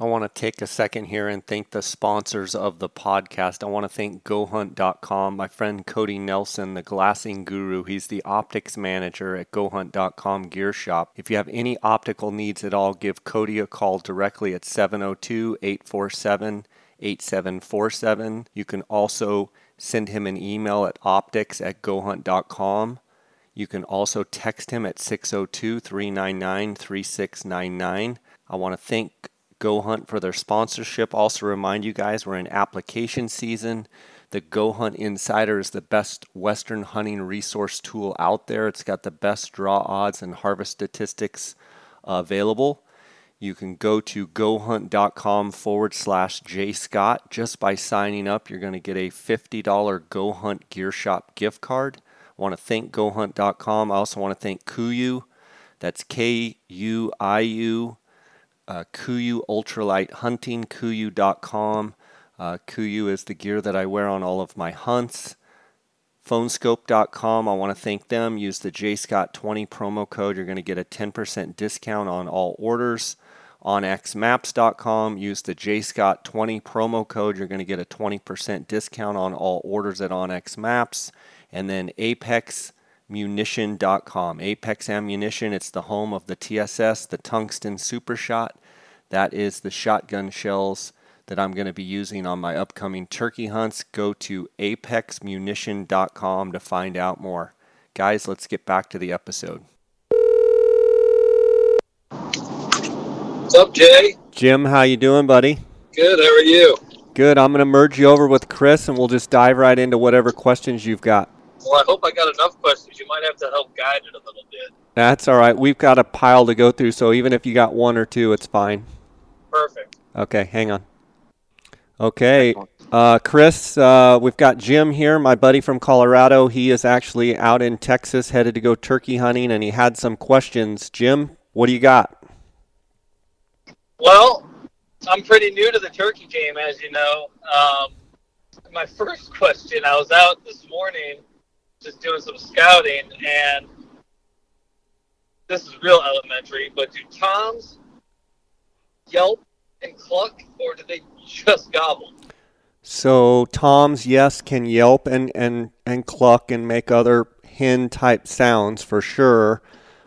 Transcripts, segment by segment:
I want to take a second here and thank the sponsors of the podcast. I want to thank GoHunt.com, my friend Cody Nelson, the glassing guru. He's the optics manager at GoHunt.com Gear Shop. If you have any optical needs at all, give Cody a call directly at 702 847 8747. You can also send him an email at optics at gohunt.com. You can also text him at 602 399 3699. I want to thank Go Hunt for their sponsorship. Also, remind you guys we're in application season. The Go Hunt Insider is the best Western hunting resource tool out there. It's got the best draw odds and harvest statistics available. You can go to gohunt.com forward slash J Scott. Just by signing up, you're going to get a $50 Go Hunt Gear Shop gift card. I want to thank gohunt.com. I also want to thank KUIU. That's K U I U uh, KUIU Ultralight Hunting, KUIU.com. Uh, KUIU is the gear that I wear on all of my hunts. Phoneskope.com, I want to thank them. Use the JScott20 promo code. You're going to get a 10% discount on all orders. OnXMaps.com, use the JScott20 promo code. You're going to get a 20% discount on all orders at OnX Maps. And then Apex munition.com. Apex Ammunition, it's the home of the TSS, the Tungsten Super Shot. That is the shotgun shells that I'm going to be using on my upcoming turkey hunts. Go to apexammunition.com to find out more. Guys, let's get back to the episode. What's up, Jay? Jim, how you doing, buddy? Good. How are you? Good. I'm going to merge you over with Chris and we'll just dive right into whatever questions you've got. Well, I hope I got enough questions. You might have to help guide it a little bit. That's all right. We've got a pile to go through, so even if you got one or two, it's fine. Perfect. Okay, hang on. Okay, uh, Chris, uh, we've got Jim here, my buddy from Colorado. He is actually out in Texas, headed to go turkey hunting, and he had some questions. Jim, what do you got? Well, I'm pretty new to the turkey game, as you know. Um, my first question I was out this morning just doing some scouting, and this is real elementary, but do toms yelp and cluck, or do they just gobble? So toms, yes, can yelp and, and, and cluck and make other hen type sounds for sure.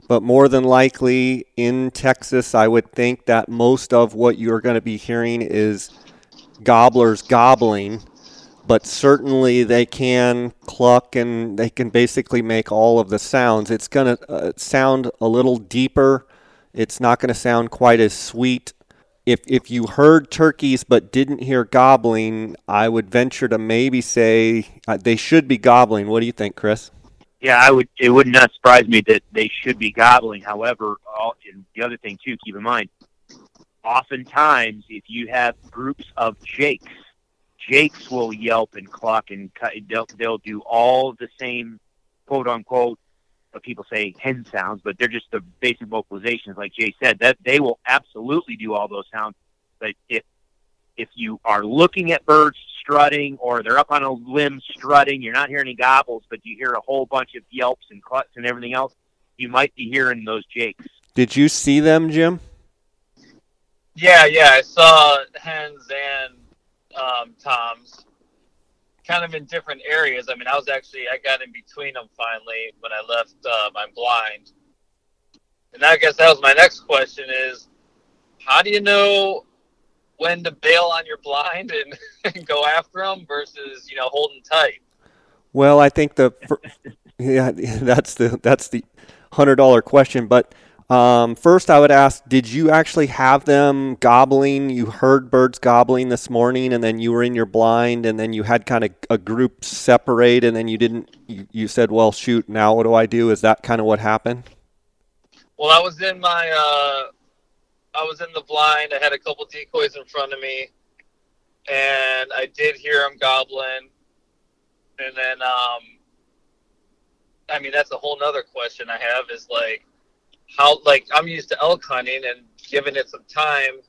But more than likely in Texas, I would think that most of what you're going to be hearing is gobblers gobbling but certainly they can cluck and they can basically make all of the sounds. It's going to uh, sound a little deeper. It's not going to sound quite as sweet. If, if you heard turkeys but didn't hear gobbling, I would venture to maybe say uh, they should be gobbling. What do you think, Chris? Yeah, I would. It would not surprise me that they should be gobbling. However, all, the other thing too, keep in mind, oftentimes if you have groups of jakes Jakes will yelp and cluck and cut. They'll, they'll do all the same quote unquote. What people say hen sounds, but they're just the basic vocalizations, like Jay said. That they will absolutely do all those sounds. But if if you are looking at birds strutting or they're up on a limb strutting, you're not hearing any gobbles, but you hear a whole bunch of yelps and clucks and everything else. You might be hearing those jakes. Did you see them, Jim? Yeah, yeah, I saw hens and um, toms, kind of in different areas. I mean, I was actually I got in between them finally when I left uh, my blind. And I guess that was my next question: is how do you know when to bail on your blind and, and go after them versus you know holding tight? Well, I think the yeah that's the that's the hundred dollar question, but um, first, I would ask, did you actually have them gobbling? You heard birds gobbling this morning, and then you were in your blind, and then you had kind of a group separate, and then you didn't. You, you said, "Well, shoot, now what do I do?" Is that kind of what happened? Well, I was in my, uh, I was in the blind. I had a couple decoys in front of me, and I did hear them gobbling, and then, um, I mean, that's a whole nother question I have is like how like I'm used to elk hunting and giving it some time,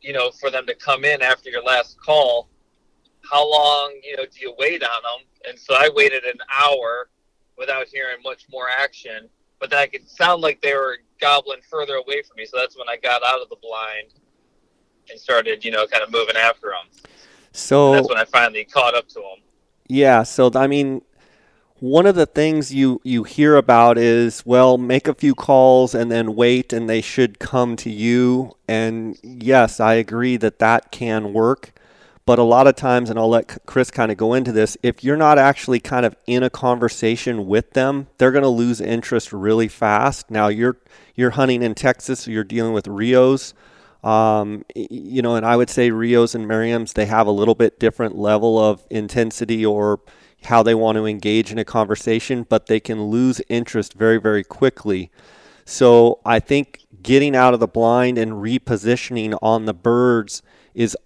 you know, for them to come in after your last call. How long, you know, do you wait on them? And so I waited an hour without hearing much more action, but that could sound like they were gobbling further away from me. So that's when I got out of the blind. and started, you know, kind of moving after them. So And that's when I finally caught up to them. Yeah, so I mean, one of the things you you hear about is well, make a few calls and then wait, and they should come to you. And yes, I agree that that can work. But a lot of times, and I'll let Chris kind of go into this, if you're not actually kind of in a conversation with them, they're going to lose interest really fast. Now you're you're hunting in Texas, so you're dealing with Rios. Um, you know, and I would say Rios and Merriam's, they have a little bit different level of intensity or how they want to engage in a conversation, but they can lose interest very, very quickly. So I think getting out of the blind and repositioning on the birds is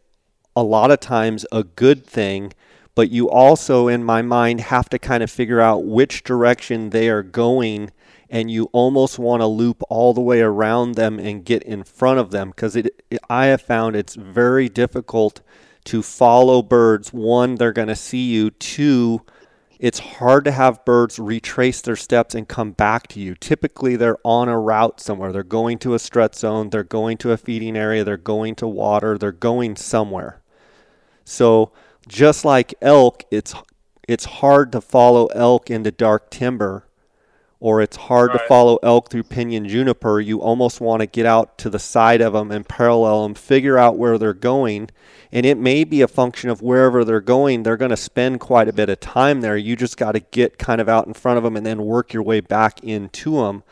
a lot of times a good thing. But you also, in my mind, have to kind of figure out which direction they are going and you almost want to loop all the way around them and get in front of them because it, it, I have found it's very difficult to follow birds. One, they're going to see you. Two, it's hard to have birds retrace their steps and come back to you. Typically, they're on a route somewhere. They're going to a strut zone, they're going to a feeding area, they're going to water, they're going somewhere. So, just like elk, it's it's hard to follow elk into dark timber or it's hard Right. to follow elk through pinyon juniper, you almost want to get out to the side of them and parallel them, figure out where they're going. And it may be a function of wherever they're going, they're going to spend quite a bit of time there. You just got to get kind of out in front of them and then work your way back into them.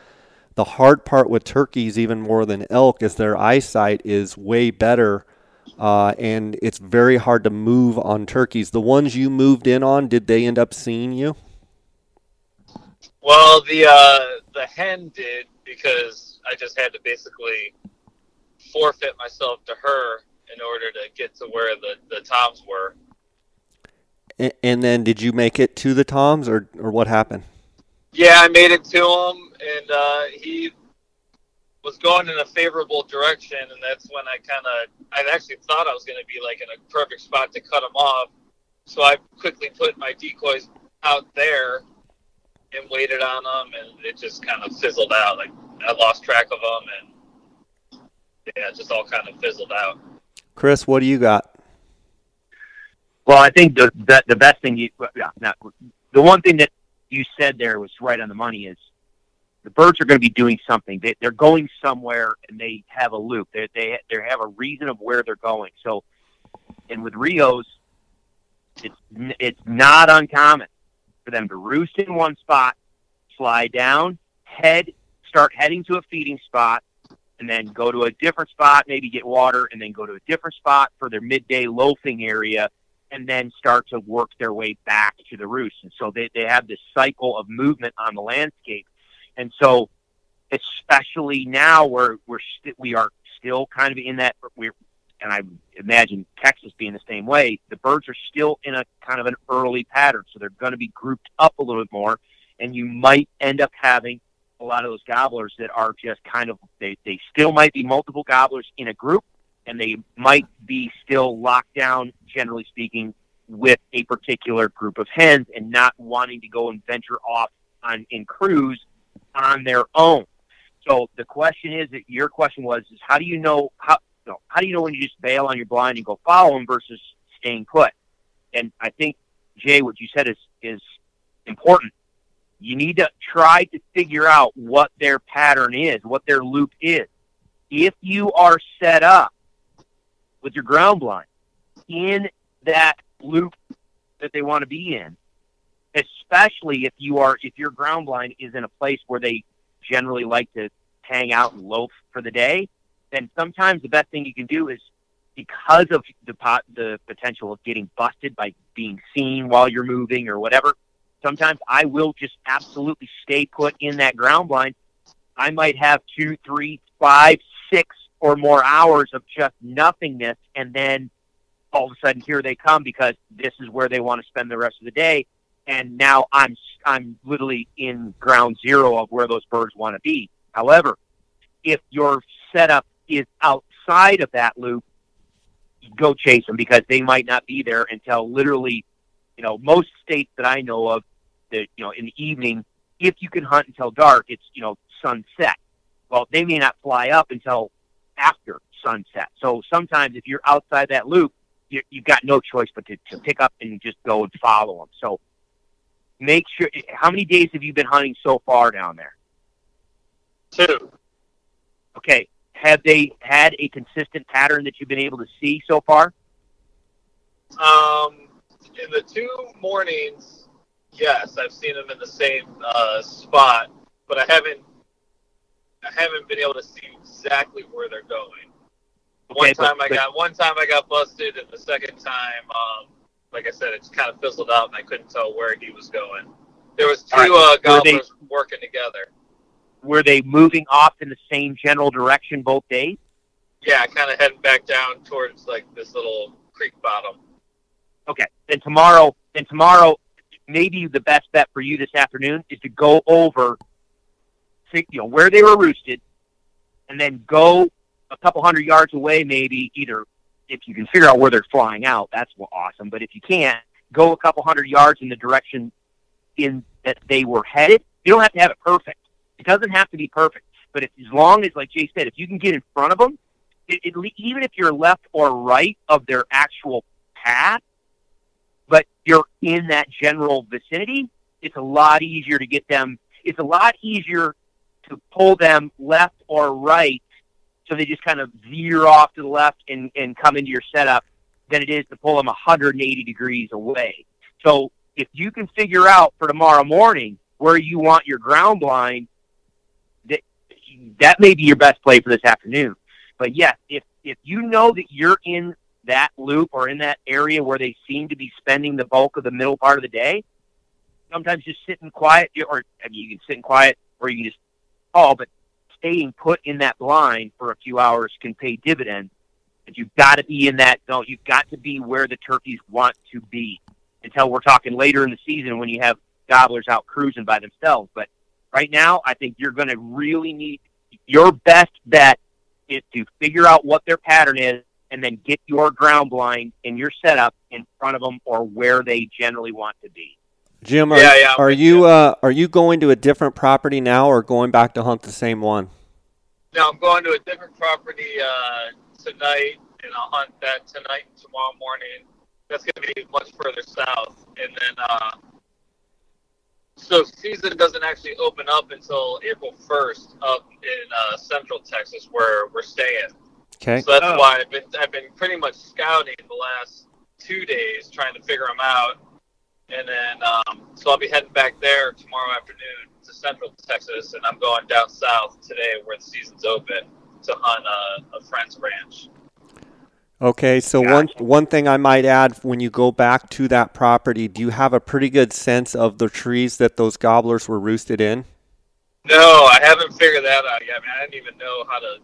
The hard part with turkeys, even more than elk, is their eyesight is way better. Uh, and it's very hard to move on turkeys. The ones you moved in on, did they end up seeing you? Well, the uh, the hen did because I just had to basically forfeit myself to her in order to get to where the, the toms were. A- And then did you make it to the toms, or or what happened? Yeah, I made it to him, and uh, he was going in a favorable direction, and that's when I kind of I actually thought I was going to be like in a perfect spot to cut him off. So I quickly put my decoys out there and waited on them, and it just kind of fizzled out. Like I lost track of them, and yeah, it just all kind of fizzled out. Chris, what do you got? Well, I think the the, the best thing you yeah, not, the one thing that you said there was right on the money is the birds are going to be doing something. They, they're going somewhere and they have a loop. They they they have a reason of where they're going. So, and with Rios, it's it's not uncommon for them to roost in one spot, slide down, head, start heading to a feeding spot, and then go to a different spot, maybe get water, and then go to a different spot for their midday loafing area, and then start to work their way back to the roost. And so they, they have this cycle of movement on the landscape. And so, especially now where we're st- we are still kind of in that we're and I imagine Texas being the same way. The birds are still in a kind of an early pattern, so they're going to be grouped up a little bit more, and you might end up having a lot of those gobblers that are just kind of they, they still might be multiple gobblers in a group, and they might be still locked down, generally speaking, with a particular group of hens, and not wanting to go and venture off on in crews on their own. So the question is that your question was is how do you know how know, how do you know when you just bail on your blind and go follow them versus staying put? And I think Jay, what you said is is important. You need to try to figure out what their pattern is, what their loop is. If you are set up with your ground blind in that loop that they want to be in, especially if you are if your ground blind is in a place where they generally like to hang out and loaf for the day, then sometimes the best thing you can do is because of the pot, the potential of getting busted by being seen while you're moving or whatever. Sometimes I will just absolutely stay put in that ground blind. I might have two, three, five, six or more hours of just nothingness, and then all of a sudden here they come because this is where they want to spend the rest of the day. And now I'm I'm literally in ground zero of where those birds want to be. However, if your setup is outside of that loop, go chase them because they might not be there until literally, you know, most states that I know of, that you know, in the evening, if you can hunt until dark, it's you know sunset. Well, they may not fly up until after sunset. So sometimes if you're outside that loop, you, you've got no choice but to, to pick up and just go and follow them. So make sure. How many days have you been hunting so far down there? Two. Okay. Have they had a consistent pattern that you've been able to see so far? Um, in the two mornings, yes, I've seen them in the same uh, spot, but I haven't. I haven't been able to see exactly where they're going. One Okay, but- time I but- got one time I got busted, and the second time, um, like I said, it just kind of fizzled out, and I couldn't tell where he was going. There was two right, uh, were they- working together. Were they moving off in the same general direction both days? Yeah, kind of heading back down towards like this little creek bottom. Okay. Then tomorrow, then tomorrow, maybe the best bet for you this afternoon is to go over, see, you know, where they were roosted, and then go a couple hundred yards away, maybe either if you can figure out where they're flying out, that's awesome. But if you can't, go a couple hundred yards in the direction in that they were headed. You don't have to have it perfect. It doesn't have to be perfect. But if, as long as, like Jay said, if you can get in front of them, it, it, even if you're left or right of their actual path, but you're in that general vicinity, it's a lot easier to get them. It's a lot easier to pull them left or right so they just kind of veer off to the left and, and come into your setup than it is to pull them 180 degrees away. So if you can figure out for tomorrow morning where you want your ground blind, that may be your best play for this afternoon. But yes, if, if you know that you're in that loop or in that area where they seem to be spending the bulk of the middle part of the day, sometimes just sitting quiet, or I mean, you can sit in quiet, or you can just call, but staying put in that blind for a few hours can pay dividends. But you've got to be in that zone. You've got to be where the turkeys want to be until we're talking later in the season when you have gobblers out cruising by themselves. But right now, I think you're going to really need your best bet is to figure out what their pattern is and then get your ground blind and your setup in front of them or where they generally want to be. Jim, are, Yeah, yeah, are you you. uh, are you going to a different property now, or going back to hunt the same one? Now I'm going to a different property uh, tonight, and I'll hunt that tonight and tomorrow morning. That's going to be much further south, and then uh, so season doesn't actually open up until April 1st up in uh, Central Texas, where we're staying. Okay. So that's Oh. why I've been I've been pretty much scouting the last two days, trying to figure them out, and then um, so I'll be heading back there tomorrow afternoon to Central Texas, and I'm going down south today where the season's open to hunt uh, a friend's ranch. Okay, so one one thing I might add when you go back to that property, do you have a pretty good sense of the trees that those gobblers were roosted in? No, I haven't figured that out yet. I mean, I didn't even know how to.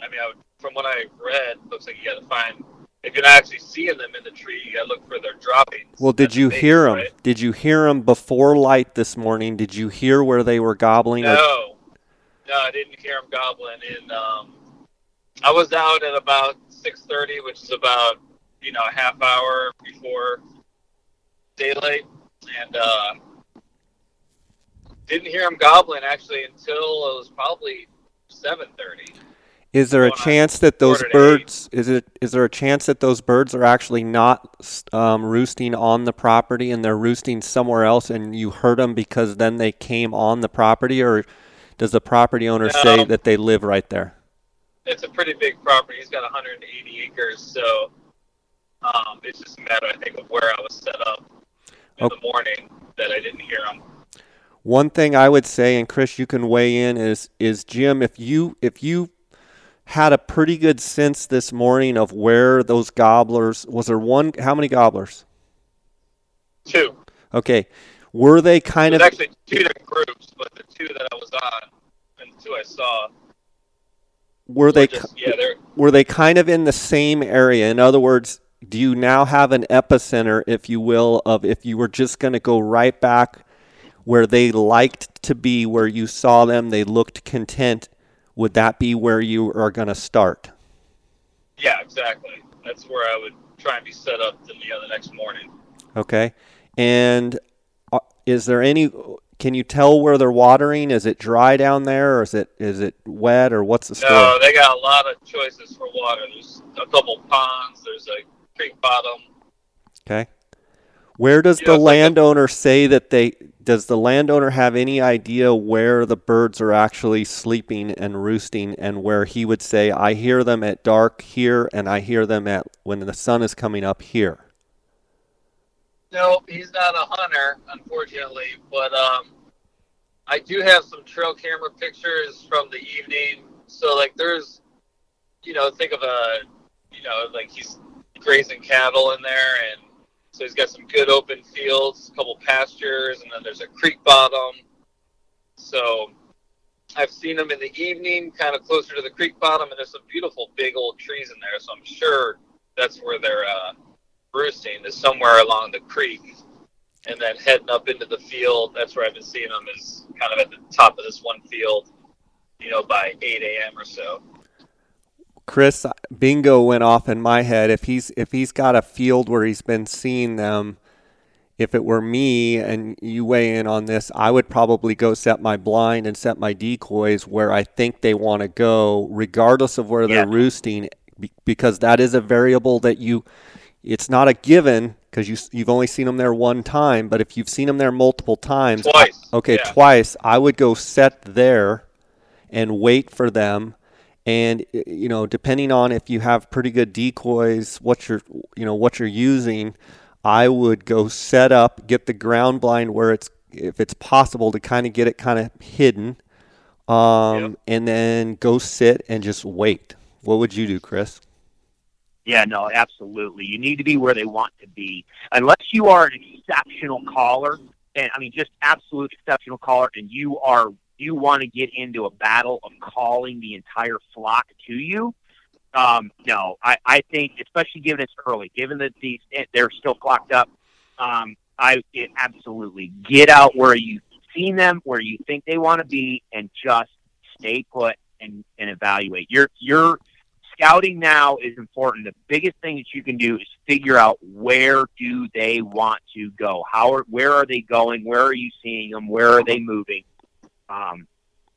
I mean, I would, from what I read, looks like you got to find if you're not actually seeing them in the tree, you got to look for their droppings. Well, did That's you the hear them? right? Did you hear them before light this morning? Did you hear where they were gobbling? or- No, no, I didn't hear them gobbling. And um, I was out at about six thirty, which is about you know a half hour before daylight, and uh, didn't hear them gobbling actually until it was probably seven thirty. Is there a chance that those quarter to eight. birds is it is there a chance that those birds are actually not um, roosting on the property and they're roosting somewhere else and you heard them because then they came on the property or does the property owner say that they live right there? It's a pretty big property. He's got 180 acres, so um, it's just a matter, I think, of where I was set up in Oh. the morning that I didn't hear him. One thing I would say, and Chris, you can weigh in, is is Jim, if you if you had a pretty good sense this morning of where those gobblers was there one how many gobblers? Two. Okay. Were they kind There's of actually two different groups, but the two that I was on and the two I saw were they just, yeah, were they kind of in the same area? In other words, do you now have an epicenter, if you will, of if you were just going to go right back where they liked to be, where you saw them, they looked content, would that be where you are going to start? yeah, exactly. That's where I would try and be set up the, you know, the next morning. Okay. And uh, is there any, can you tell where they're watering? Is it dry down there, or is it is it wet, or what's the story? No, they got a lot of choices for water. There's a couple ponds. There's a creek bottom. Okay. Where does You the know, it's like landowner say that they? Does the landowner have any idea where the birds are actually sleeping and roosting, and where he would say, "I hear them at dark here, and I hear them at when the sun is coming up here"? No, he's not a hunter, unfortunately. But um, I do have some trail camera pictures from the evening. So like, there's, you know, think of a, you know, like he's grazing cattle in there, and so he's got some good open fields, a couple pastures, and then there's a creek bottom. So I've seen them in the evening, kind of closer to the creek bottom, and there's some beautiful big old trees in there. So I'm sure that's where they're uh, roosting is somewhere along the creek, and then heading up into the field. That's where I've been seeing them is kind of at the top of this one field, you know, by 8 a.m. or so. Chris, bingo went off in my head. If he's if he's got a field where he's been seeing them, if it were me and you weigh in on this, I would probably go set my blind and set my decoys where I think they want to go, regardless of where they're roosting, because that is a variable that you. It's not a given because you you've only seen them there one time, but if you've seen them there multiple times, Twice. Okay, Yeah. twice. I would go set there and wait for them. And you know, depending on if you have pretty good decoys, what you're you know what you're using, I would go set up, get the ground blind where it's if it's possible to kind of get it kind of hidden, um, Yep. and then go sit and just wait. What would you do, Chris? Yeah, no, absolutely. You need to be where they want to be. Unless you are an exceptional caller, and I mean just absolute exceptional caller, and you are you want to get into a battle of calling the entire flock to you. Um, no, I, I think, especially given it's early, given that these they're still flocked up, um, I it, absolutely get out where you've seen them, where you think they want to be, and just stay put and, and evaluate. Your your scouting now is important. The biggest thing that you can do is figure out where do they want to go. How are where are they going? Where are you seeing them? Where are they moving? Um,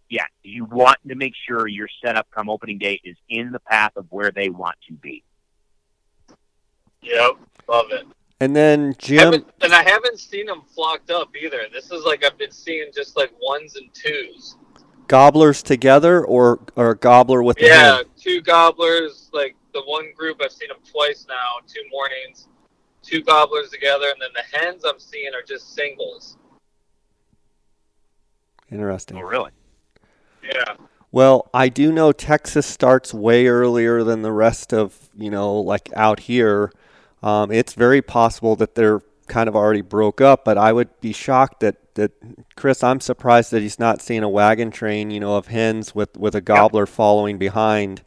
yeah, you want to make sure your setup come opening day is in the path of where they want to be. Yep. Love it. And then Jim, Haven't, and I haven't seen them flocked up either. This is like I've been seeing just like ones and twos. Gobblers together or or a gobbler with the Yeah, hen? two gobblers. Like the one group I've seen them twice now, two mornings, two gobblers together, and then the hens I'm seeing are just singles. Interesting. Oh, really? Yeah. Well, I do know Texas starts way earlier than the rest of, you know, like out here. Um, it's very possible that they're kind of already broke up, but I would be shocked that, that Chris, I'm surprised that he's not seeing a wagon train, you know, of hens with, with a gobbler following behind.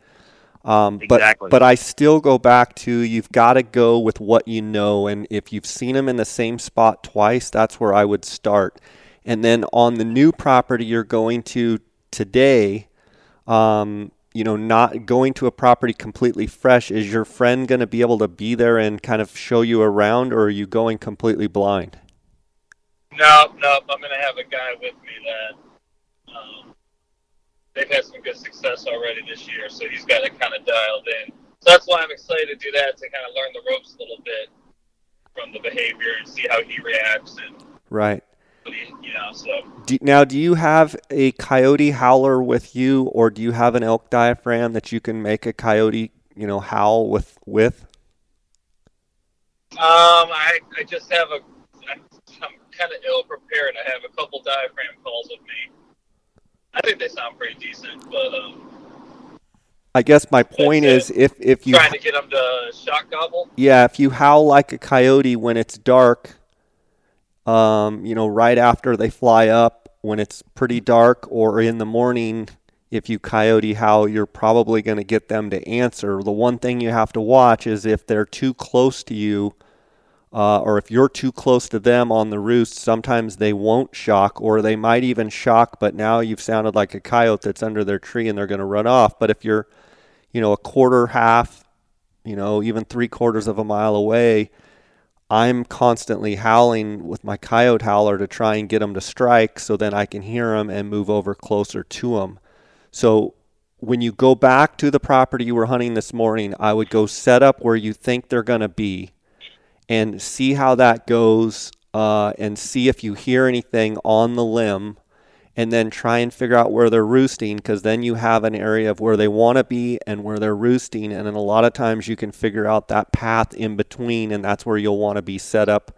Um, but Exactly. but I still go back to you've got to go with what you know, and if you've seen them in the same spot twice, that's where I would start. And then on the new property you're going to today, um, you know, not going to a property completely fresh, is your friend going to be able to be there and kind of show you around, or are you going completely blind? Nope, nope. I'm gonna have a guy with me that um, they've had some good success already this year, so he's got it kind of dialed in. So that's why I'm excited to do that to kind of learn the ropes a little bit from the behavior and see how he reacts and Right. you know. So Do, now, do you have a coyote howler with you, or do you have an elk diaphragm that you can make a coyote, you know, howl with? With um, I I just have a kind of ill prepared. I have a couple diaphragm calls with me. I think they sound pretty decent, but um, I guess my point is, if if you trying to get them to shock gobble. yeah, if you howl like a coyote when it's dark, um, you know, right after they fly up when it's pretty dark, or in the morning, if you coyote howl, you're probably going to get them to answer. The one thing you have to watch is if they're too close to you, uh, or if you're too close to them on the roost, sometimes they won't shock, or they might even shock, but now you've sounded like a coyote that's under their tree and they're going to run off. But if you're, you know, a quarter, half, you know, even three quarters of a mile away, I'm constantly howling with my coyote howler to try and get them to strike so then I can hear them and move over closer to them. So when you go back to the property you were hunting this morning, I would go set up where you think they're going to be and see how that goes uh, and see if you hear anything on the limb and then try and figure out where they're roosting because then you have an area of where they want to be and where they're roosting and then a lot of times you can figure out that path in between and that's where you'll want to be set up.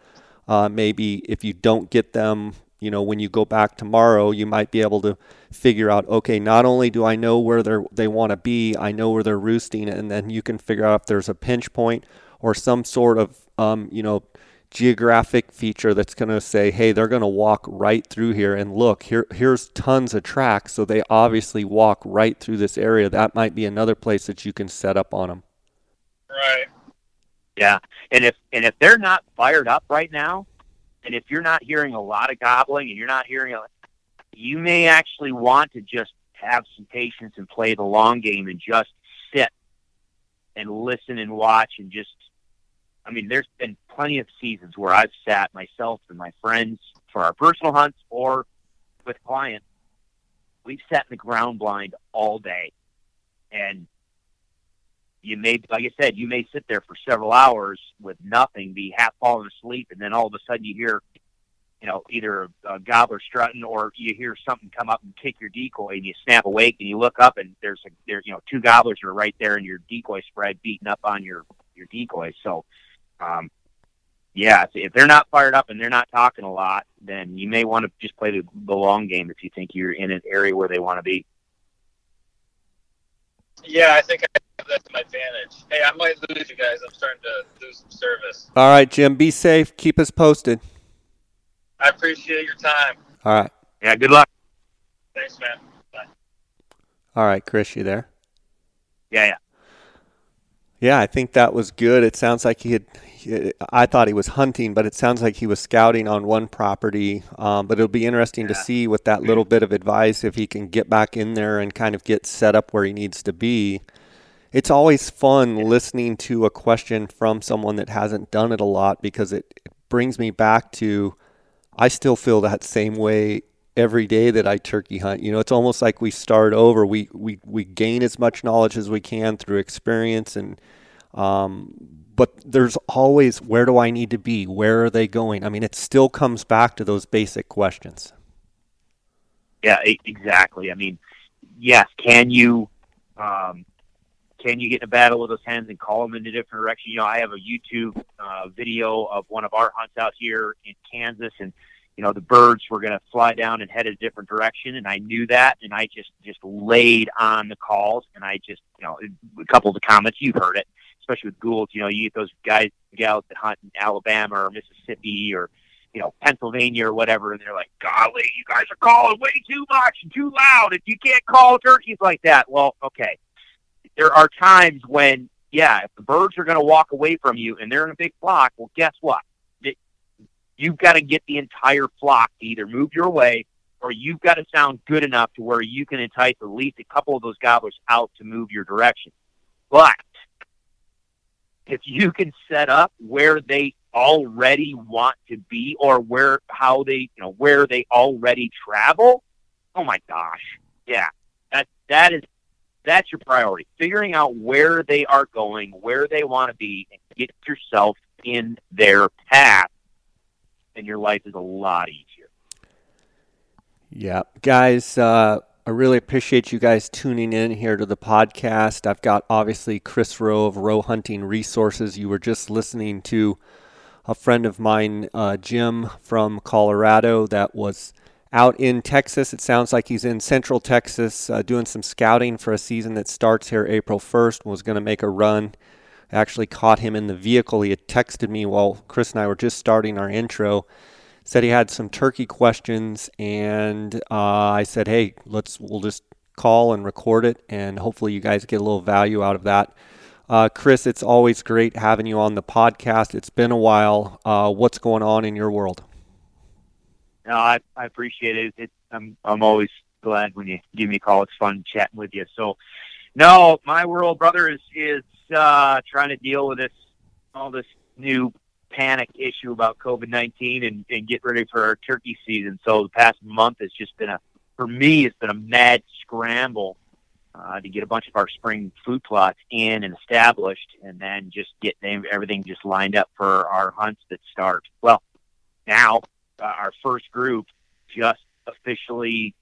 Uh, maybe if you don't get them you know when you go back tomorrow you might be able to figure out okay not only do i know where they're they want to be i know where they're roosting and then you can figure out if there's a pinch point or some sort of um, you know geographic feature that's going to say, hey, they're going to walk right through here. And look, here, here's tons of tracks. So they obviously walk right through this area. That might be another place that you can set up on them. Right. Yeah. And if, and if they're not fired up right now, and if you're not hearing a lot of gobbling and you're not hearing, a, you may actually want to just have some patience and play the long game and just sit and listen and watch and just I mean, there's been plenty of seasons where I've sat myself and my friends for our personal hunts or with clients. We've sat in the ground blind all day, and you may, like I said, you may sit there for several hours with nothing, be half falling asleep, and then all of a sudden you hear, you know, either a gobbler strutting or you hear something come up and kick your decoy, and you snap awake and you look up and there's a there, you know, two gobblers are right there in your decoy spread, beating up on your your decoy. So um, yeah, if they're not fired up and they're not talking a lot, then you may want to just play the, the long game if you think you're in an area where they want to be. Yeah, I think I have that to my advantage. Hey, I might lose you guys. I'm starting to lose some service. All right, Jim, be safe. Keep us posted. I appreciate your time. All right. Yeah, good luck. Thanks, man. Bye. All right, Chris, you there? Yeah, yeah. Yeah, I think that was good. It sounds like he had. I thought he was hunting, but it sounds like he was scouting on one property. Um, but it'll be interesting yeah. to see with that little bit of advice if he can get back in there and kind of get set up where he needs to be. It's always fun yeah. listening to a question from someone that hasn't done it a lot because it, it brings me back to. I still feel that same way every day that I turkey hunt. You know, it's almost like we start over. We we we gain as much knowledge as we can through experience and um, but there's always where do I need to be? Where are they going? I mean, it still comes back to those basic questions. Yeah, exactly. I mean, yes, can you um, can you get in a battle with those hens and call them in a different direction? You know, I have a YouTube uh, video of one of our hunts out here in Kansas, and you know the birds were going to fly down and head a different direction, and I knew that, and I just just laid on the calls, and I just you know a couple of the comments you've heard it especially with Goulds, you know, you get those guys gals that hunt in Alabama or Mississippi or, you know, Pennsylvania or whatever, and they're like, golly, you guys are calling way too much and too loud, and you can't call turkeys like that. Well, okay. There are times when, yeah, if the birds are going to walk away from you and they're in a big flock, well, guess what? You've got to get the entire flock to either move your way or you've got to sound good enough to where you can entice at least a couple of those gobblers out to move your direction. But if you can set up where they already want to be or where how they you know where they already travel oh my gosh yeah that that is that's your priority figuring out where they are going where they want to be and get yourself in their path and your life is a lot easier yeah guys uh I really appreciate you guys tuning in here to the podcast. I've got obviously Chris Rowe of Rowe Hunting Resources. You were just listening to a friend of mine, uh, Jim from Colorado, that was out in Texas. It sounds like he's in Central Texas uh, doing some scouting for a season that starts here April 1st. Was going to make a run. Actually caught him in the vehicle. He had texted me while Chris and I were just starting our intro said he had some turkey questions, and uh, I said, "Hey, let's we'll just call and record it, and hopefully you guys get a little value out of that." Uh, Chris, it's always great having you on the podcast. It's been a while. Uh, what's going on in your world? No, I, I appreciate it. it. I'm I'm always glad when you give me a call. It's fun chatting with you. So, no, my world, brother, is is uh, trying to deal with this all this new panic issue about COVID nineteen and, and get ready for our turkey season. So the past month has just been a for me it's been a mad scramble uh, to get a bunch of our spring food plots in and established, and then just get everything just lined up for our hunts that start. Well, now uh, our first group just officially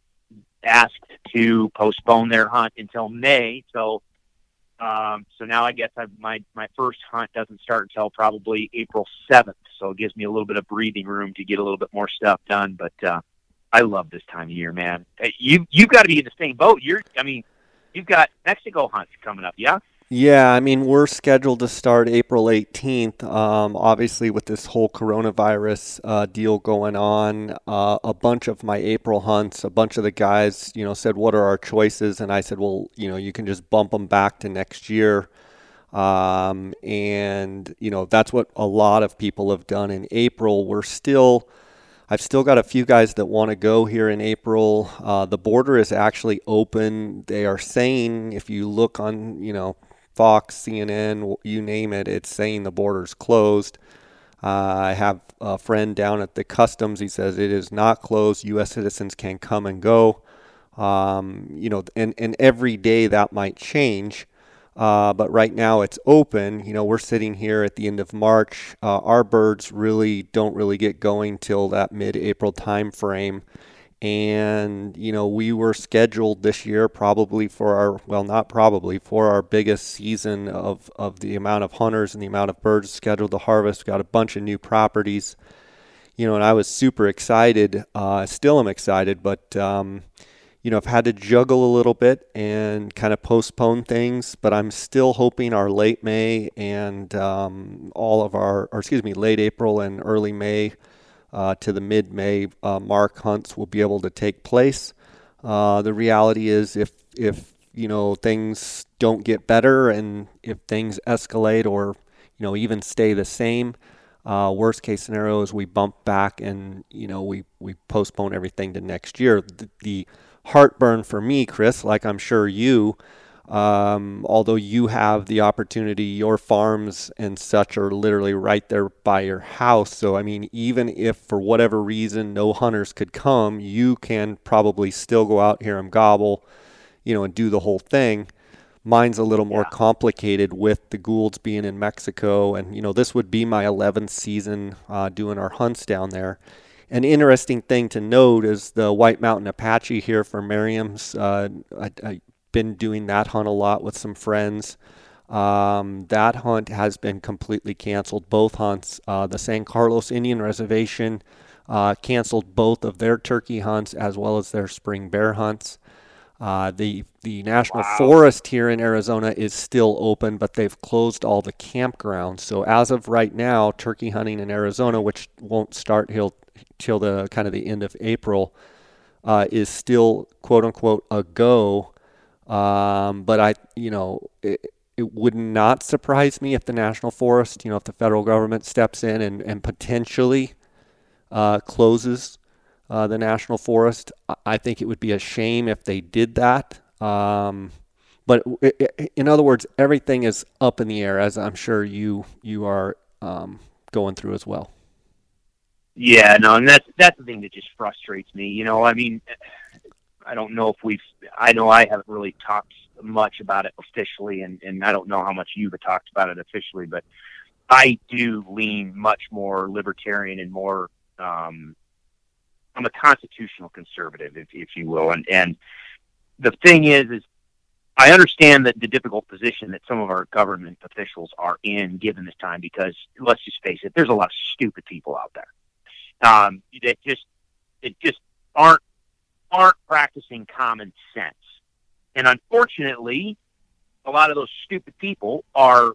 asked to postpone their hunt until May. So, um, so now I guess I've, my my first hunt doesn't start until probably April seventh. So it gives me a little bit of breathing room to get a little bit more stuff done. But uh, I love this time of year, man. You you've got to be in the same boat. You're, I mean, you've got Mexico hunts coming up, yeah. Yeah, I mean, we're scheduled to start April 18th. Um, obviously, with this whole coronavirus uh, deal going on, uh, a bunch of my April hunts, a bunch of the guys, you know, said, "What are our choices?" And I said, "Well, you know, you can just bump them back to next year." Um, and you know, that's what a lot of people have done in April. We're still I've still got a few guys that want to go here in April. Uh, the border is actually open. They are saying, if you look on, you know, Fox, CNN, you name it, it's saying the border's closed. Uh, I have a friend down at the customs. He says it is not closed. U.S. citizens can come and go. Um, you know, and, and every day that might change. Uh, but right now it's open. You know, we're sitting here at the end of March. Uh, our birds really don't really get going till that mid-April time frame and you know we were scheduled this year probably for our well not probably for our biggest season of of the amount of hunters and the amount of birds scheduled to harvest. Got a bunch of new properties you know and i was super excited uh, still am excited but um, you know i've had to juggle a little bit and kind of postpone things but i'm still hoping our late may and um, all of our or excuse me late april and early may uh, to the mid May uh, mark, hunts will be able to take place. Uh, the reality is, if if you know things don't get better and if things escalate or you know even stay the same, uh, worst case scenario is we bump back and you know we we postpone everything to next year. The, the heartburn for me, Chris, like I'm sure you, um, although you have the opportunity, your farms and such are literally right there by your house. So, I mean, even if for whatever reason no hunters could come, you can probably still go out here and gobble, you know, and do the whole thing. Mine's a little more yeah. complicated with the Goulds being in Mexico. And, you know, this would be my 11th season uh, doing our hunts down there. An interesting thing to note is the White Mountain Apache here for Merriam's. Uh, I, I been doing that hunt a lot with some friends. Um, that hunt has been completely canceled. Both hunts, uh, the San Carlos Indian Reservation uh, canceled both of their turkey hunts as well as their spring bear hunts. Uh, the the national wow. forest here in Arizona is still open, but they've closed all the campgrounds. So as of right now, turkey hunting in Arizona, which won't start till till the kind of the end of April, uh, is still quote unquote a go. Um, but I, you know, it, it would not surprise me if the national forest, you know, if the federal government steps in and, and potentially uh, closes uh, the national forest. I think it would be a shame if they did that. Um, but in other words, everything is up in the air, as I'm sure you you are um, going through as well. Yeah, no, and that's that's the thing that just frustrates me. You know, I mean, I don't know if we've. I know I haven't really talked much about it officially, and and I don't know how much you've talked about it officially, but I do lean much more libertarian and more. Um, I'm a constitutional conservative, if if you will, and and the thing is, is I understand that the difficult position that some of our government officials are in given this time because let's just face it, there's a lot of stupid people out there um, that just it just aren't aren't practicing common sense. And unfortunately, a lot of those stupid people are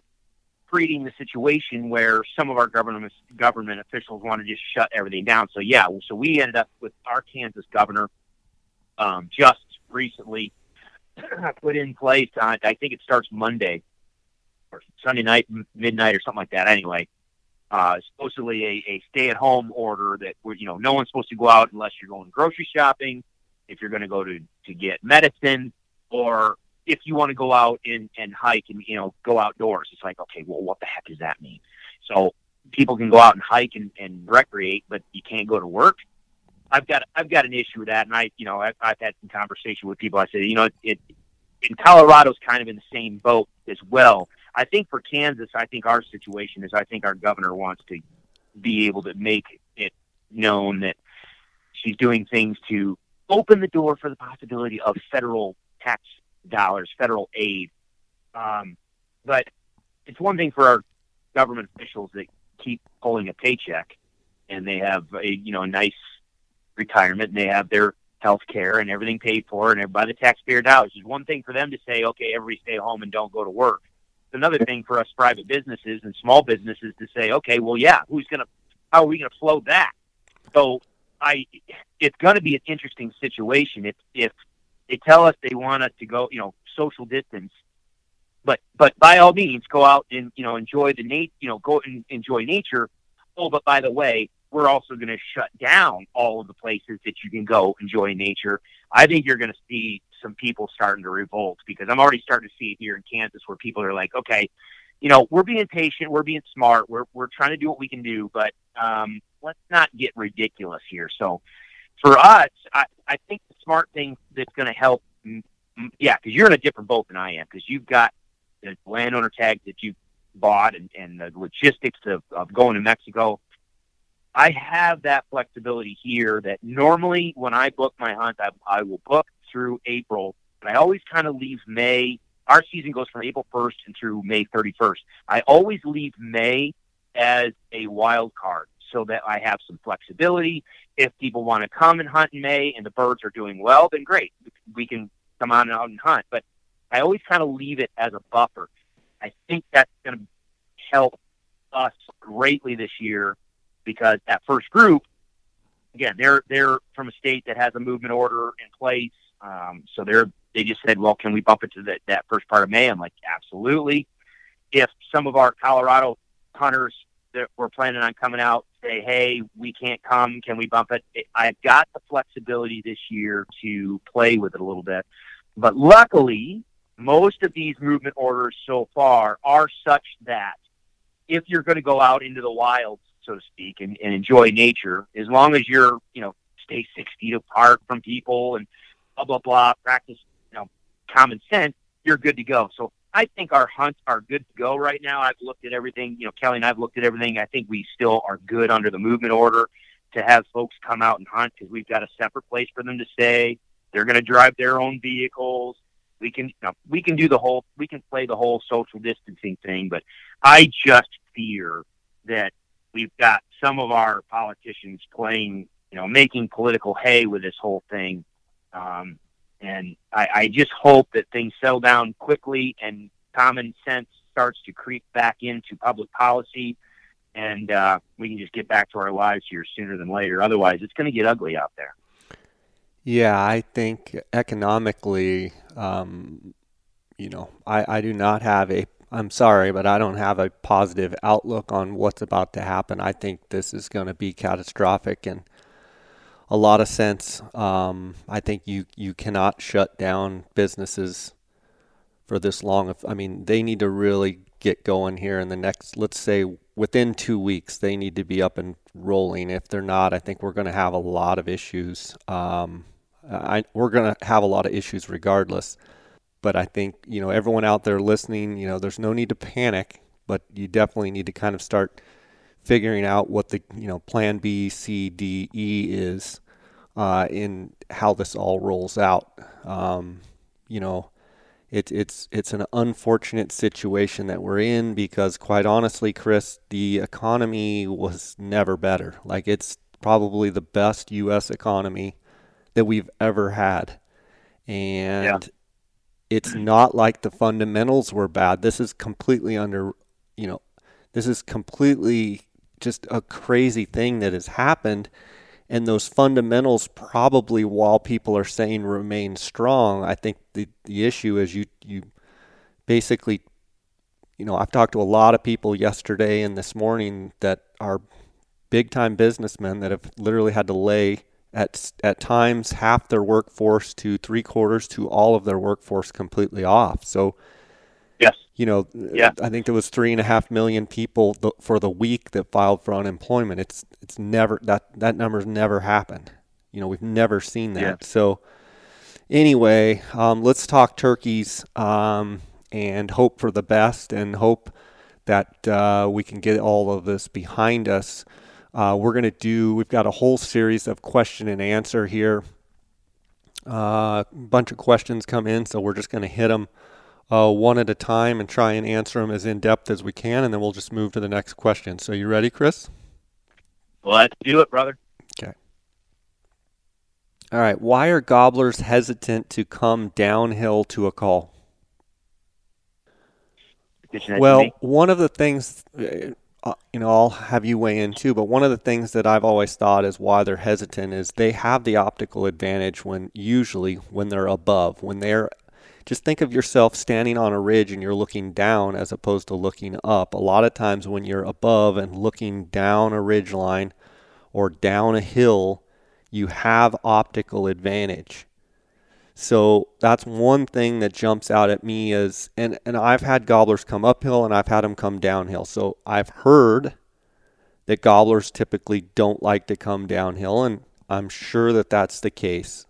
creating the situation where some of our government government officials want to just shut everything down. So yeah, so we ended up with our Kansas governor um, just recently put in place. On, I think it starts Monday or Sunday night, midnight, or something like that. Anyway, uh, supposedly a, a stay-at-home order that you know no one's supposed to go out unless you're going grocery shopping if you're going to go to to get medicine or if you want to go out and and hike and you know go outdoors it's like okay well what the heck does that mean so people can go out and hike and, and recreate, but you can't go to work. I've got I've got an issue with that, and I you know I've, I've had some conversation with people. I said you know it, it in Colorado's kind of in the same boat as well. I think for Kansas, I think our situation is I think our governor wants to be able to make it known that she's doing things to open the door for the possibility of federal tax dollars, federal aid. Um, but it's one thing for our government officials that keep pulling a paycheck and they have a you know a nice retirement and they have their health care and everything paid for and by the taxpayer dollars. It's one thing for them to say, okay, everybody stay home and don't go to work. It's another thing for us private businesses and small businesses to say, okay, well, yeah, who's going to, how are we going to flow that? So I, it's going to be an interesting situation if, if they tell us they want us to go, you know, social distance, but, but by all means, go out and, you know, enjoy the nat, you know, go and enjoy nature. Oh, but by the way, we're also going to shut down all of the places that you can go enjoy nature. I think you're going to see some people starting to revolt because I'm already starting to see it here in Kansas where people are like, okay, you know, we're being patient, we're being smart, we're we're trying to do what we can do, but um, let's not get ridiculous here. So for us, I, I think the smart thing that's going to help, yeah, because you're in a different boat than I am because you've got the landowner tag that you bought and, and the logistics of, of going to Mexico I have that flexibility here that normally when I book my hunt, I, I will book through April, but I always kind of leave May. Our season goes from April 1st and through May 31st. I always leave May as a wild card so that I have some flexibility. If people want to come and hunt in May and the birds are doing well, then great. We can come on out and hunt. But I always kind of leave it as a buffer. I think that's going to help us greatly this year because that first group, again, they're they're from a state that has a movement order in place, um, so they're they just said, well, can we bump it to the, that first part of May? I'm like, absolutely. If some of our Colorado hunters that were planning on coming out say, hey, we can't come, can we bump it? I've got the flexibility this year to play with it a little bit, but luckily, most of these movement orders so far are such that if you're going to go out into the wilds so to speak, and, and enjoy nature. As long as you're, you know, stay six feet apart from people and blah blah blah, practice, you know, common sense, you're good to go. So I think our hunts are good to go right now. I've looked at everything. You know, Kelly and I've looked at everything. I think we still are good under the movement order to have folks come out and hunt because we've got a separate place for them to stay. They're going to drive their own vehicles. We can, you know, we can do the whole, we can play the whole social distancing thing, but I just fear that we've got some of our politicians playing, you know, making political hay with this whole thing. Um, and I, I just hope that things settle down quickly and common sense starts to creep back into public policy and uh, we can just get back to our lives here sooner than later. Otherwise, it's going to get ugly out there. Yeah, I think economically, um, you know, I, I do not have a I'm sorry, but I don't have a positive outlook on what's about to happen. I think this is going to be catastrophic in a lot of sense. Um, I think you you cannot shut down businesses for this long. I mean, they need to really get going here in the next, let's say, within two weeks. They need to be up and rolling. If they're not, I think we're going to have a lot of issues. Um, I, we're going to have a lot of issues regardless but I think you know everyone out there listening, you know, there's no need to panic, but you definitely need to kind of start figuring out what the you know plan B, C, D, E is uh, in how this all rolls out. Um, you know, it's it's it's an unfortunate situation that we're in because quite honestly, Chris, the economy was never better. Like it's probably the best U.S. economy that we've ever had, and yeah it's not like the fundamentals were bad. This is completely under, you know, this is completely just a crazy thing that has happened. And those fundamentals probably, while people are saying remain strong, I think the, the issue is you, you basically, you know, I've talked to a lot of people yesterday and this morning that are big time businessmen that have literally had to lay at at times half their workforce to three quarters to all of their workforce completely off. So Yes. You know, Yeah. I think there was three and a half million people th- for the week that filed for unemployment. It's it's never that that number's never happened. You know, we've never seen that. Yeah. So anyway, um, let's talk turkeys um, and hope for the best and hope that uh, we can get all of this behind us. Uh, we're going to do, we've got a whole series of question and answer here. Uh, a bunch of questions come in, so we're just going to hit them uh, one at a time and try and answer them as in depth as we can, and then we'll just move to the next question. So, you ready, Chris? Let's do it, brother. Okay. All right. Why are gobblers hesitant to come downhill to a call? Pitching that to Well, one of the things, uh, you know, I'll have you weigh in too, but one of the things that I've always thought is why they're hesitant is they have the optical advantage when usually when they're above, when they're just think of yourself standing on a ridge and you're looking down as opposed to looking up. A lot of times when you're above and looking down a ridge line or down a hill, you have optical advantage. So that's one thing that jumps out at me is, and, and I've had gobblers come uphill and I've had them come downhill. So I've heard that gobblers typically don't like to come downhill, and I'm sure that that's the case.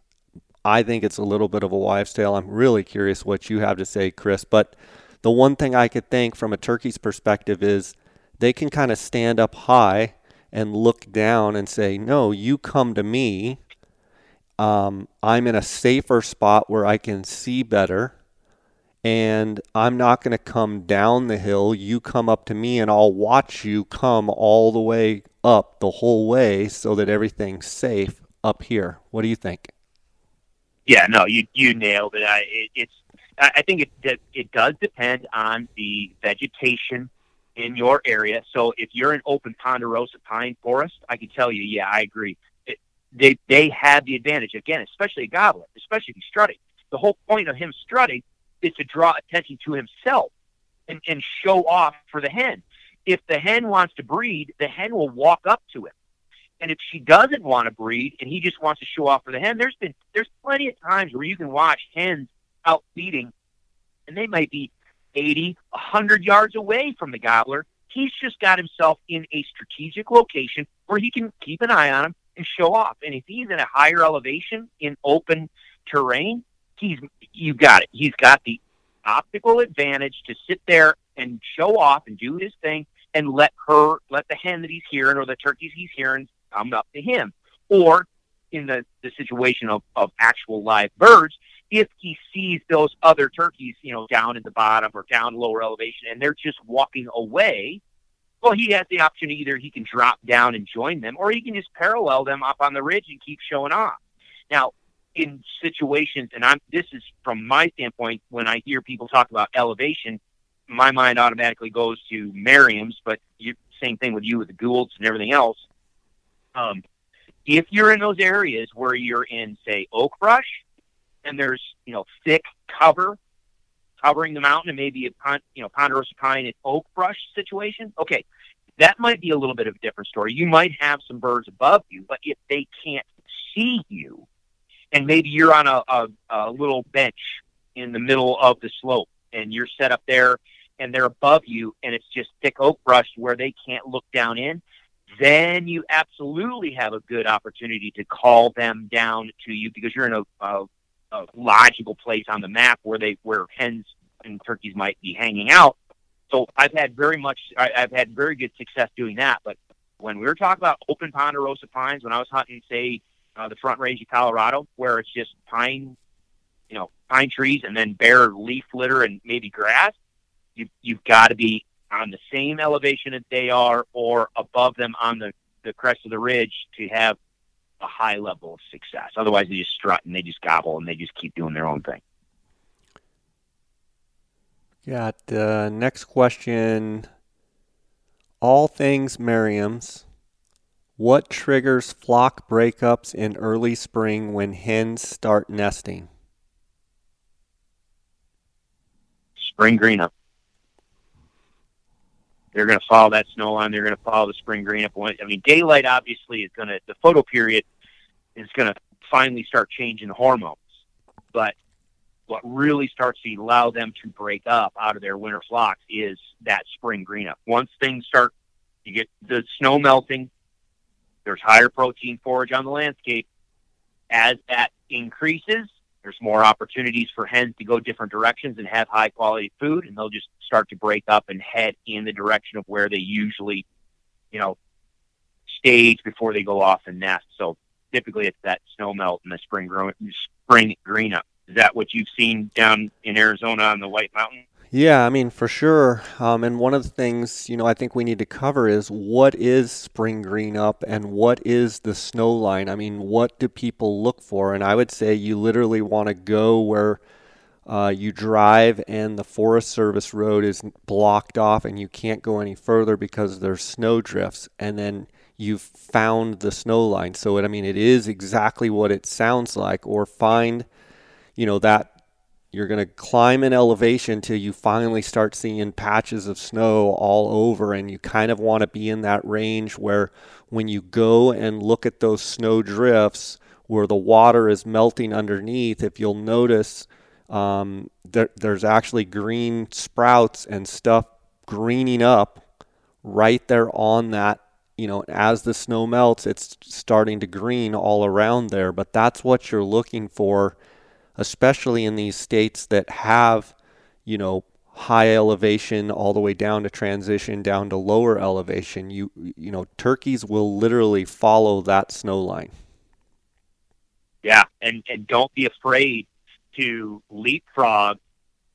I think it's a little bit of a wives' tale. I'm really curious what you have to say, Chris. But the one thing I could think from a turkey's perspective is they can kind of stand up high and look down and say, No, you come to me um, I'm in a safer spot where I can see better. And I'm not going to come down the hill. You come up to me, and I'll watch you come all the way up the whole way so that everything's safe up here. What do you think? Yeah, no, you you nailed it. I, it it's I think it it does depend on the vegetation in your area. So if you're in open ponderosa pine forest, I can tell you, yeah, I agree. It, they they have the advantage again, especially a gobbler, especially if he's strutting. The whole point of him strutting is to draw attention to himself and, and show off for the hen. If the hen wants to breed, the hen will walk up to him. And if she doesn't want to breed and he just wants to show off for the hen, there's been there's plenty of times where you can watch hens out feeding and they might be 80, 100 yards away from the gobbler. He's just got himself in a strategic location where he can keep an eye on him and show off. And if he's in a higher elevation in open terrain, he's you got it. He's got the optical advantage to sit there and show off and do his thing and let her let the hen that he's hearing or the turkeys he's hearing come up to him. Or in the, the situation of, of actual live birds, if he sees those other turkeys, you know, down in the bottom or down lower elevation and they're just walking away, well, he has the option either he can drop down and join them or he can just parallel them up on the ridge and keep showing off. Now, in situations, and I'm this is from my standpoint, when I hear people talk about elevation, my mind automatically goes to Merriam's, but you, same thing with you with the Goulds and everything else. Um, if you're in those areas where you're in, say, oak brush, and there's you know thick cover covering the mountain, and maybe a pon- you know ponderosa pine and oak brush situation, okay, that might be a little bit of a different story. You might have some birds above you, but if they can't see you, and maybe you're on a, a, a little bench in the middle of the slope, and you're set up there, and they're above you, and it's just thick oak brush where they can't look down in then you absolutely have a good opportunity to call them down to you because you're in a, a, a logical place on the map where they where hens and turkeys might be hanging out. So I've had very much I, I've had very good success doing that. But when we were talking about open ponderosa pines, when I was hunting, say uh, the Front Range of Colorado, where it's just pine, you know, pine trees and then bare leaf litter and maybe grass, you you've got to be on the same elevation that they are or above them on the, the crest of the ridge to have a high level of success. Otherwise, they just strut and they just gobble and they just keep doing their own thing. Got uh, next question. All things Merriam's. What triggers flock breakups in early spring when hens start nesting? Spring green up. They're going to follow that snow line. They're going to follow the spring green up. I mean, daylight obviously is going to, the photo period is going to finally start changing the hormones. But what really starts to allow them to break up out of their winter flocks is that spring green up. Once things start, you get the snow melting, there's higher protein forage on the landscape. As that increases, there's more opportunities for hens to go different directions and have high quality food, and they'll just start to break up and head in the direction of where they usually, you know, stage before they go off and nest. So typically it's that snow melt and the spring growing, spring green up. Is that what you've seen down in Arizona on the White Mountain? Yeah, I mean, for sure. Um, and one of the things, you know, I think we need to cover is what is spring green up and what is the snow line? I mean, what do people look for? And I would say you literally want to go where uh, you drive and the Forest Service road is blocked off and you can't go any further because there's snow drifts. And then you've found the snow line. So, it, I mean, it is exactly what it sounds like, or find you know that you're going to climb in elevation till you finally start seeing patches of snow all over and you kind of want to be in that range where when you go and look at those snow drifts where the water is melting underneath if you'll notice um, there, there's actually green sprouts and stuff greening up right there on that you know as the snow melts it's starting to green all around there. But that's what you're looking for especially in these states that have, you know, high elevation all the way down to transition down to lower elevation. You you know, turkeys will literally follow that snow line. Yeah, and and don't be afraid to leapfrog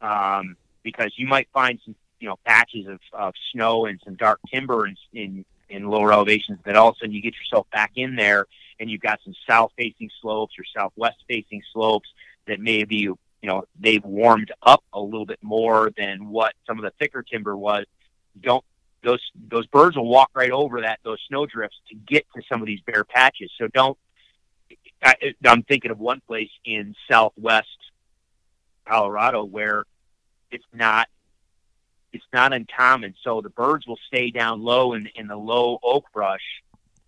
um, because you might find some you know patches of, of snow and some dark timber in, in in lower elevations that all of a sudden you get yourself back in there and you've got some south facing slopes or southwest facing slopes that maybe you know they've warmed up a little bit more than what some of the thicker timber was. Don't those those birds will walk right over that those snow drifts to get to some of these bare patches. So don't. I, I'm thinking of one place in southwest Colorado where it's not it's not uncommon. So the birds will stay down low in in the low oak brush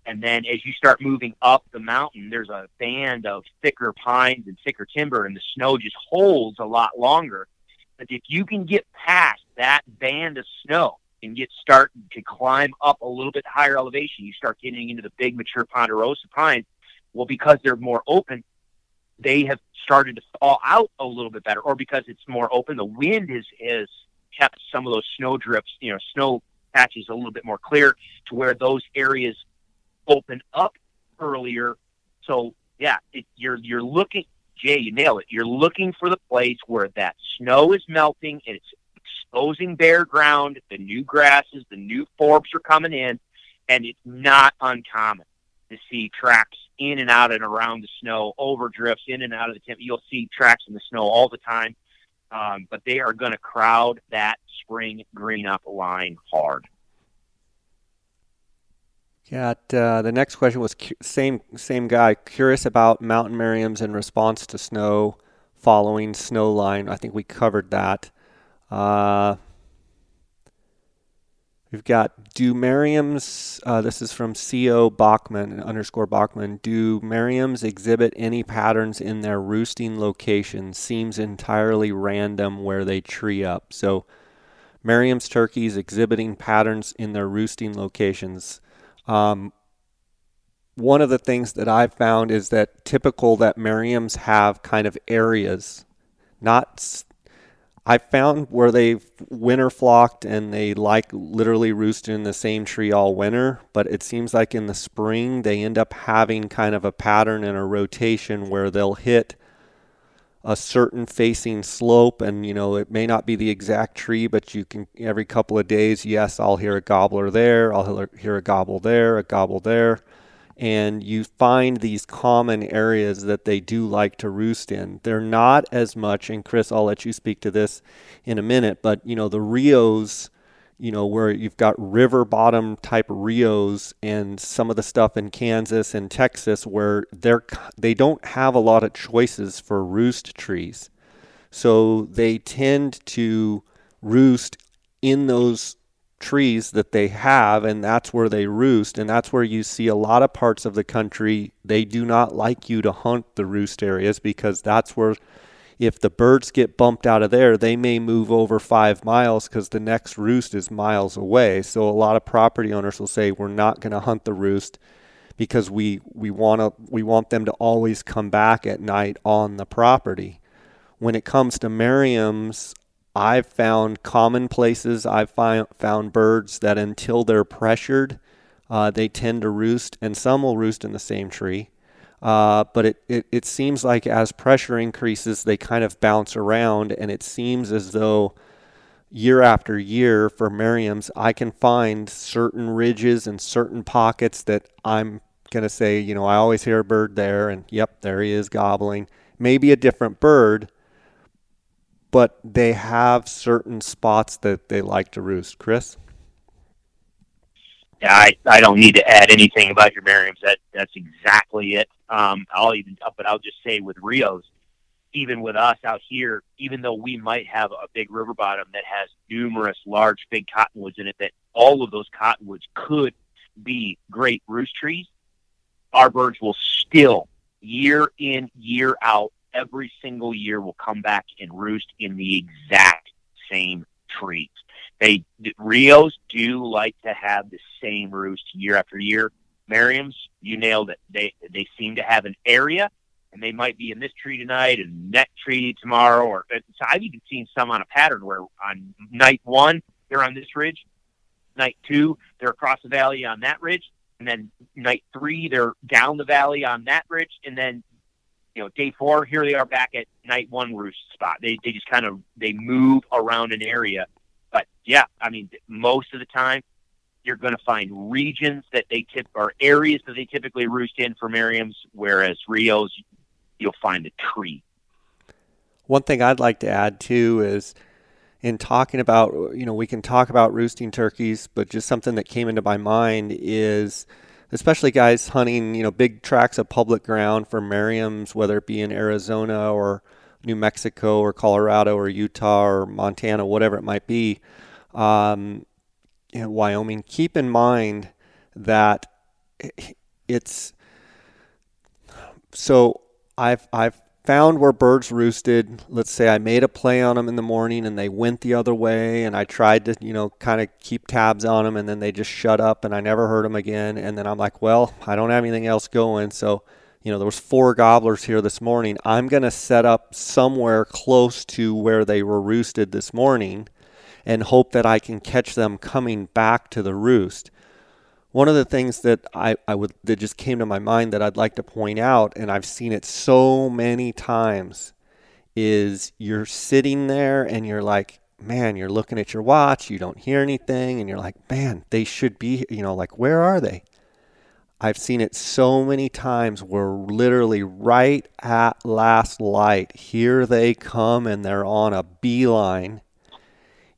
and then as you start moving up the mountain, there's a band of thicker pines and thicker timber, and the snow just holds a lot longer. But if you can get past that band of snow and get start to climb up a little bit higher elevation, you start getting into the big mature ponderosa pines. Well, because they're more open, they have started to thaw out a little bit better, or because it's more open, the wind has has kept some of those snow drifts, you know, snow patches a little bit more clear to where those areas open up earlier. So yeah, it, you're you're looking, Jay, you nail it. You're looking for the place where that snow is melting and it's exposing bare ground. The new grasses, the new forbs are coming in, and it's not uncommon to see tracks in and out and around the snow, over drifts in and out of the temp. You'll see tracks in the snow all the time, um, but they are going to crowd that spring green up line hard. Yeah, uh, the next question was cu- same same guy curious about mountain Merriams in response to snow following snow line. I think we covered that. Uh, we've got do Merriams. Uh, this is from Co Bachman underscore Bachman. Do Merriams exhibit any patterns in their roosting location? Seems entirely random where they tree up. So. Merriam's turkeys exhibiting patterns in their roosting locations. Um, one of the things that I've found is that typical that Merriams have kind of areas, not. I found where they've winter flocked and they like literally roosted in the same tree all winter, but it seems like in the spring they end up having kind of a pattern and a rotation where they'll hit a certain facing slope and you know it may not be the exact tree but you can every couple of days yes i'll hear a gobbler there i'll hear a gobble there a gobble there and you find these common areas that they do like to roost in. They're not as much and chris i'll let you speak to this in a minute but you know the rios you know, where you've got river bottom type rios and some of the stuff in Kansas and Texas where they're they don't have a lot of choices for roost trees. So they tend to roost in those trees that they have and that's where they roost and that's where you see a lot of parts of the country they do not like you to hunt the roost areas because that's where if the birds get bumped out of there, they may move over five miles because the next roost is miles away. So a lot of property owners will say, we're not going to hunt the roost because we, we, wanna, we want them to always come back at night on the property. When it comes to Merriam's, I've found common places. I've found birds that until they're pressured, uh, they tend to roost, and some will roost in the same tree. Uh, but it, it, it seems like as pressure increases, they kind of bounce around, and it seems as though year after year for Merriam's, I can find certain ridges and certain pockets that I'm going to say, you know, I always hear a bird there, and yep, there he is gobbling. Maybe a different bird, but they have certain spots that they like to roost. Chris? I I don't need to add anything about your Merriams. That that's exactly it. Um, I'll even but I'll just say with Rios, even with us out here, even though we might have a big river bottom that has numerous large big cottonwoods in it, that all of those cottonwoods could be great roost trees, our birds will still year in year out every single year will come back and roost in the exact same trees. They Rios do like to have the same roost year after year. Merriam's, you nailed it. They they seem to have an area, and they might be in this tree tonight and that tree tomorrow. Or uh, so I've even seen some on a pattern where on night one they're on this ridge, night two they're across the valley on that ridge, and then night three they're down the valley on that ridge, and then you know day four here they are back at night one roost spot. They they just kind of they move around an area but yeah, I mean, most of the time you're going to find regions that they tip or areas that they typically roost in for Merriam's, whereas Rios, you'll find a tree. One thing I'd like to add too is in talking about, you know, we can talk about roosting turkeys, but just something that came into my mind is especially guys hunting, you know, big tracts of public ground for Merriam's, whether it be in Arizona or New Mexico or Colorado or Utah or Montana, whatever it might be, um, in Wyoming, keep in mind that it's so I've I've found where birds roosted. Let's say I made a play on them in the morning and they went the other way, and I tried to, you know, kind of keep tabs on them, and then they just shut up, and I never heard them again. And then I'm like, well, I don't have anything else going, so you know, there was four gobblers here this morning. I'm going to set up somewhere close to where they were roosted this morning and hope that I can catch them coming back to the roost. One of the things that I, I would that just came to my mind that I'd like to point out, and I've seen it so many times, is you're sitting there and you're like, man, you're looking at your watch, you don't hear anything, and you're like, man, they should be, you know, like, where are they? I've seen it so many times where literally right at last light, here they come and they're on a beeline.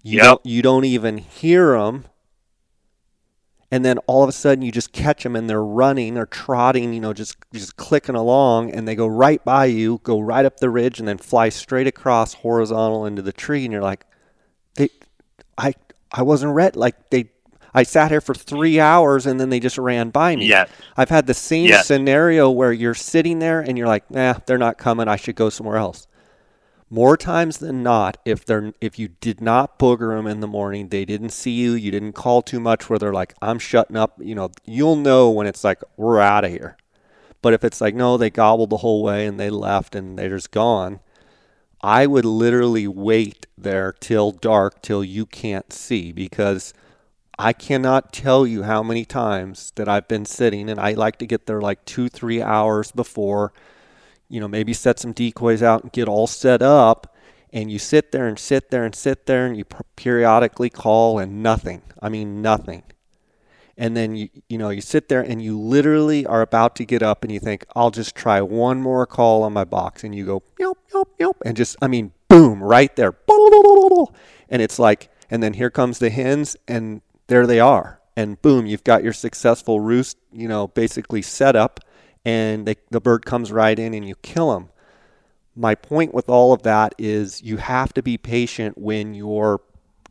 You, yep. don't, you don't even hear them. And then all of a sudden you just catch them and they're running or trotting, you know, just, just clicking along and they go right by you, go right up the ridge and then fly straight across horizontal into the tree. And you're like, they, I, I wasn't ready. Like they I sat here for three hours and then they just ran by me. Yes. I've had the same yes. scenario where you're sitting there and you're like, nah, they're not coming. I should go somewhere else. More times than not, if they're if you did not booger them in the morning, they didn't see you, you didn't call too much where they're like, I'm shutting up, you know, you'll know when it's like, we're out of here. But if it's like, no, they gobbled the whole way and they left and they're just gone, I would literally wait there till dark, till you can't see because – I cannot tell you how many times that I've been sitting and I like to get there like two, three hours before, you know, maybe set some decoys out and get all set up. And you sit there and sit there and sit there and you periodically call and nothing. I mean, nothing. And then you, you know, you sit there and you literally are about to get up and you think, I'll just try one more call on my box. And you go, yelp, yelp, yelp. And just, I mean, boom, right there. And it's like, and then here comes the hens and there they are. And boom, you've got your successful roost, you know, basically set up, and they, the bird comes right in and you kill them. My point with all of that is you have to be patient when you're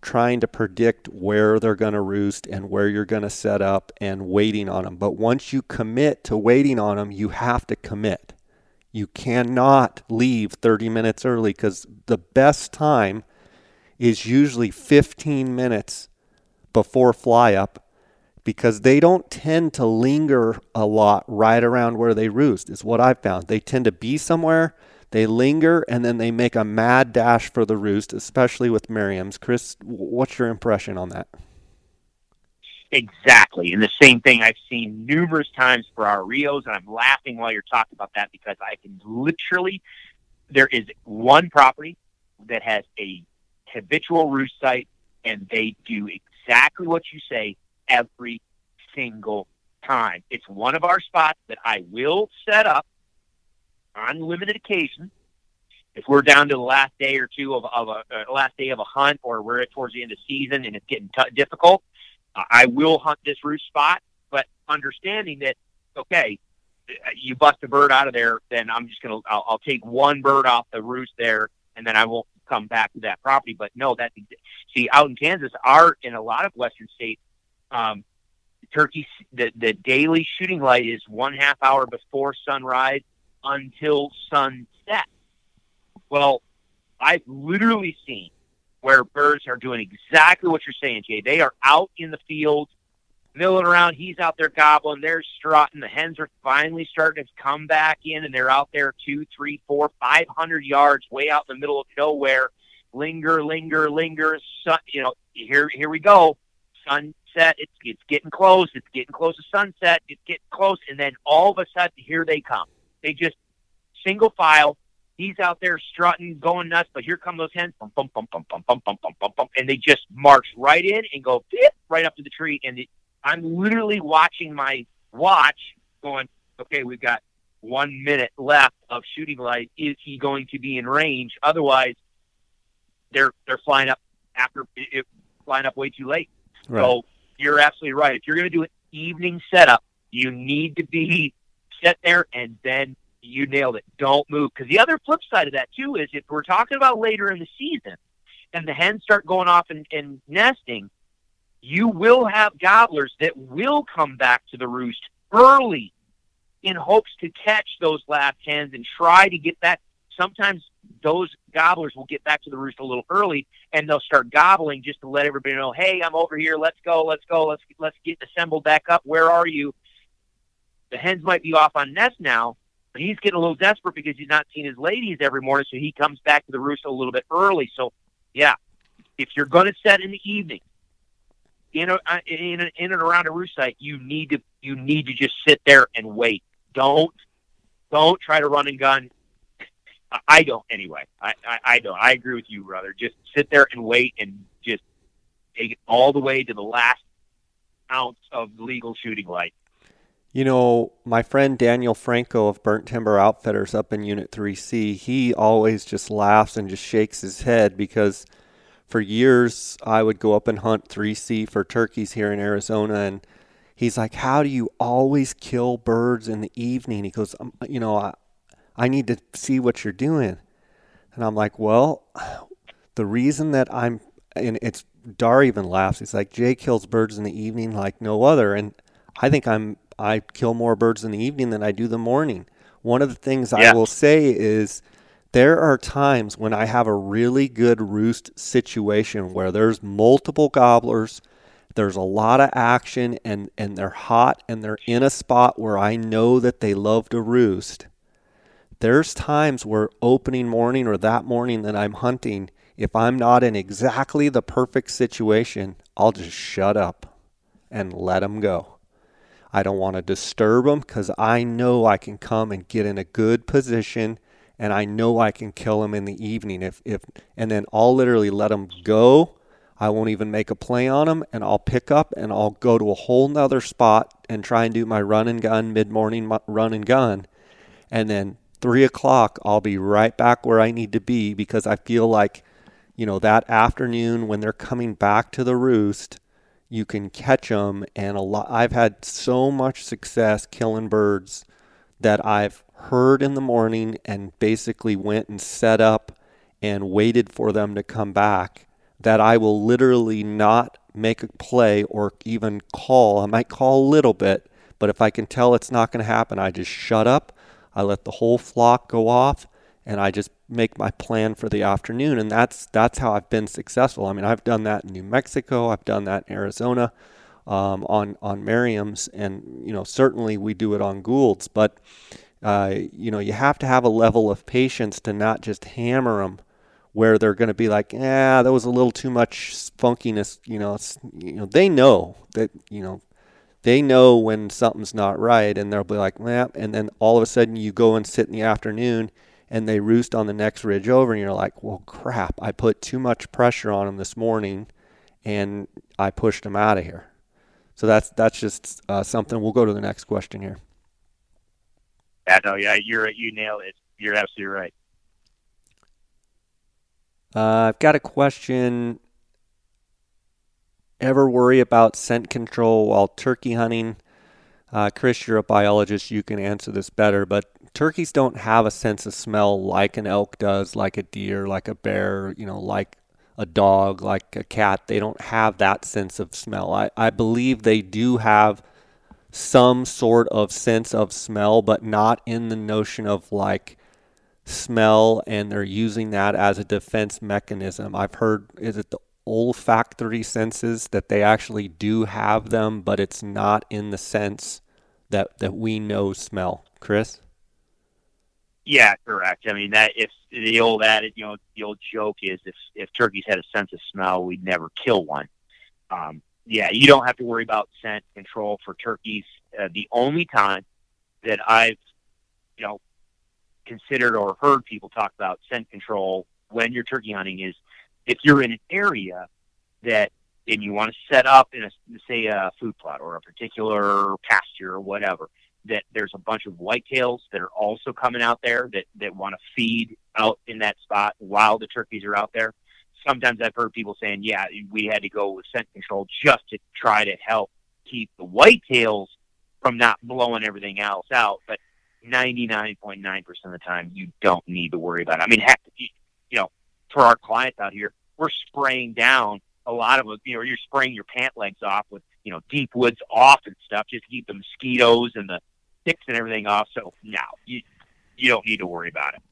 trying to predict where they're going to roost and where you're going to set up and waiting on them. But once you commit to waiting on them, you have to commit. You cannot leave 30 minutes early because the best time is usually 15 minutes before fly up because they don't tend to linger a lot right around where they roost, is what I've found. They tend to be somewhere, they linger, and then they make a mad dash for the roost, especially with Merriam's. Chris, what's your impression on that? Exactly. And the same thing I've seen numerous times for our Rios, and I'm laughing while you're talking about that because I can literally, there is one property that has a habitual roost site, and they do exactly what you say every single time. It's one of our spots that I will set up on limited occasion. If we're down to the last day or two of, of a uh, last day of a hunt, or we're towards the end of season and it's getting t- difficult, uh, I will hunt this roost spot. But understanding that, okay, you bust a bird out of there, then I'm just gonna I'll, I'll take one bird off the roost there, and then I won't come back to that property. But no, that see out in Kansas, our in a lot of Western states, um, turkey the the daily shooting light is one half hour before sunrise until sunset. Well, I've literally seen where birds are doing exactly what you're saying, Jay. They are out in the field, milling around. He's out there gobbling. They're strutting. The hens are finally starting to come back in, and they're out there two, three, four, five hundred yards, way out in the middle of nowhere. Linger, linger, linger. Sun, you know, here, here we go. Sunset. It's it's getting close. It's getting close to sunset. It's getting close, and then all of a sudden, here they come. They just single file. He's out there strutting, going nuts, but here come those hens, bum, bum, bum, bum, bum, bum, bum, bum, bum, bum, and they just march right in and go right up to the tree. And it, I'm literally watching my watch, going, okay, we've got one minute left of shooting light. Is he going to be in range? Otherwise, they're they're flying up after it, flying up way too late. Right. So you're absolutely right. If you're going to do an evening setup, you need to be set there and then you nailed it. Don't move. Because the other flip side of that too is if we're talking about later in the season and the hens start going off and, and nesting, you will have gobblers that will come back to the roost early in hopes to catch those last hens and try to get that. Sometimes those gobblers will get back to the roost a little early and they'll start gobbling just to let everybody know, hey, I'm over here. Let's go. Let's go. Let's let's get assembled back up. Where are you? The hens might be off on nest now, but he's getting a little desperate because he's not seeing his ladies every morning, so he comes back to the roost a little bit early. So, yeah, if you're going to set in the evening, in a, in, a, in and around a roost site, you need to you need to just sit there and wait. Don't don't try to run and gun. I don't anyway. I, I, I don't. I agree with you, brother. Just sit there and wait and just take it all the way to the last ounce of legal shooting light. You know, my friend Daniel Franco of Burnt Timber Outfitters up in Unit 3C, he always just laughs and just shakes his head because for years I would go up and hunt 3C for turkeys here in Arizona and he's like, "How do you always kill birds in the evening?" He goes, um, "You know, I, I need to see what you're doing." And I'm like, "Well, the reason that I'm and it's Dar even laughs. He's like, "Jay kills birds in the evening like no other." And I think I'm I kill more birds in the evening than I do the morning. One of the things yeah. I will say is there are times when I have a really good roost situation where there's multiple gobblers, there's a lot of action, and, and they're hot and they're in a spot where I know that they love to roost. There's times where opening morning or that morning that I'm hunting, if I'm not in exactly the perfect situation, I'll just shut up and let them go. I don't want to disturb them because I know I can come and get in a good position and I know I can kill them in the evening if, if and then I'll literally let them go. I won't even make a play on them and I'll pick up and I'll go to a whole nother spot and try and do my run and gun mid morning run and gun. And then three o'clock, I'll be right back where I need to be because I feel like, you know, that afternoon when they're coming back to the roost, you can catch them and a lot I've had so much success killing birds that I've heard in the morning and basically went and set up and waited for them to come back that I will literally not make a play or even call. I might call a little bit, but if I can tell it's not going to happen, I just shut up. I let the whole flock go off, and I just make my plan for the afternoon. And that's that's how I've been successful. I mean, I've done that in New Mexico. I've done that in Arizona um, on on Merriam's, and you know certainly we do it on Gould's. But uh, you know you have to have a level of patience to not just hammer them where they're going to be like, yeah, that was a little too much funkiness. You know, you know they know that you know they know when something's not right, and they'll be like, well, and then all of a sudden you go and sit in the afternoon. And they roost on the next ridge over, and you're like, well, crap, I put too much pressure on them this morning, and I pushed them out of here. So that's that's just uh, something. We'll go to the next question here. Yeah, no, yeah, you're you nailed it. You're absolutely right. Uh, I've got a question. Ever worry about scent control while turkey hunting? Uh, Chris, you're a biologist. You can answer this better, but turkeys don't have a sense of smell like an elk does, like a deer, like a bear, you know, like a dog, like a cat, they don't have that sense of smell. I, I believe they do have some sort of sense of smell, but not in the notion of like smell, and they're using that as a defense mechanism. I've heard, is it the olfactory senses that they actually do have them, but it's not in the sense that, that we know smell. Chris? Yeah, correct. I mean that if the old adage, you know, the old joke is if if turkeys had a sense of smell, we'd never kill one. Um, yeah, you don't have to worry about scent control for turkeys. Uh, the only time that I've, you know, considered or heard people talk about scent control when you're turkey hunting is if you're in an area that and you want to set up in a say a food plot or a particular pasture or whatever that there's a bunch of whitetails that are also coming out there that, that want to feed out in that spot while the turkeys are out there. Sometimes I've heard people saying, yeah, we had to go with scent control just to try to help keep the whitetails from not blowing everything else out. But 99.9% of the time, you don't need to worry about it. I mean, heck, you, you know, for our clients out here, we're spraying down a lot of, them, you know, you're spraying your pant legs off with, you know, deep woods off and stuff just to keep the mosquitoes and the ticks and everything off. So now you you don't need to worry about it.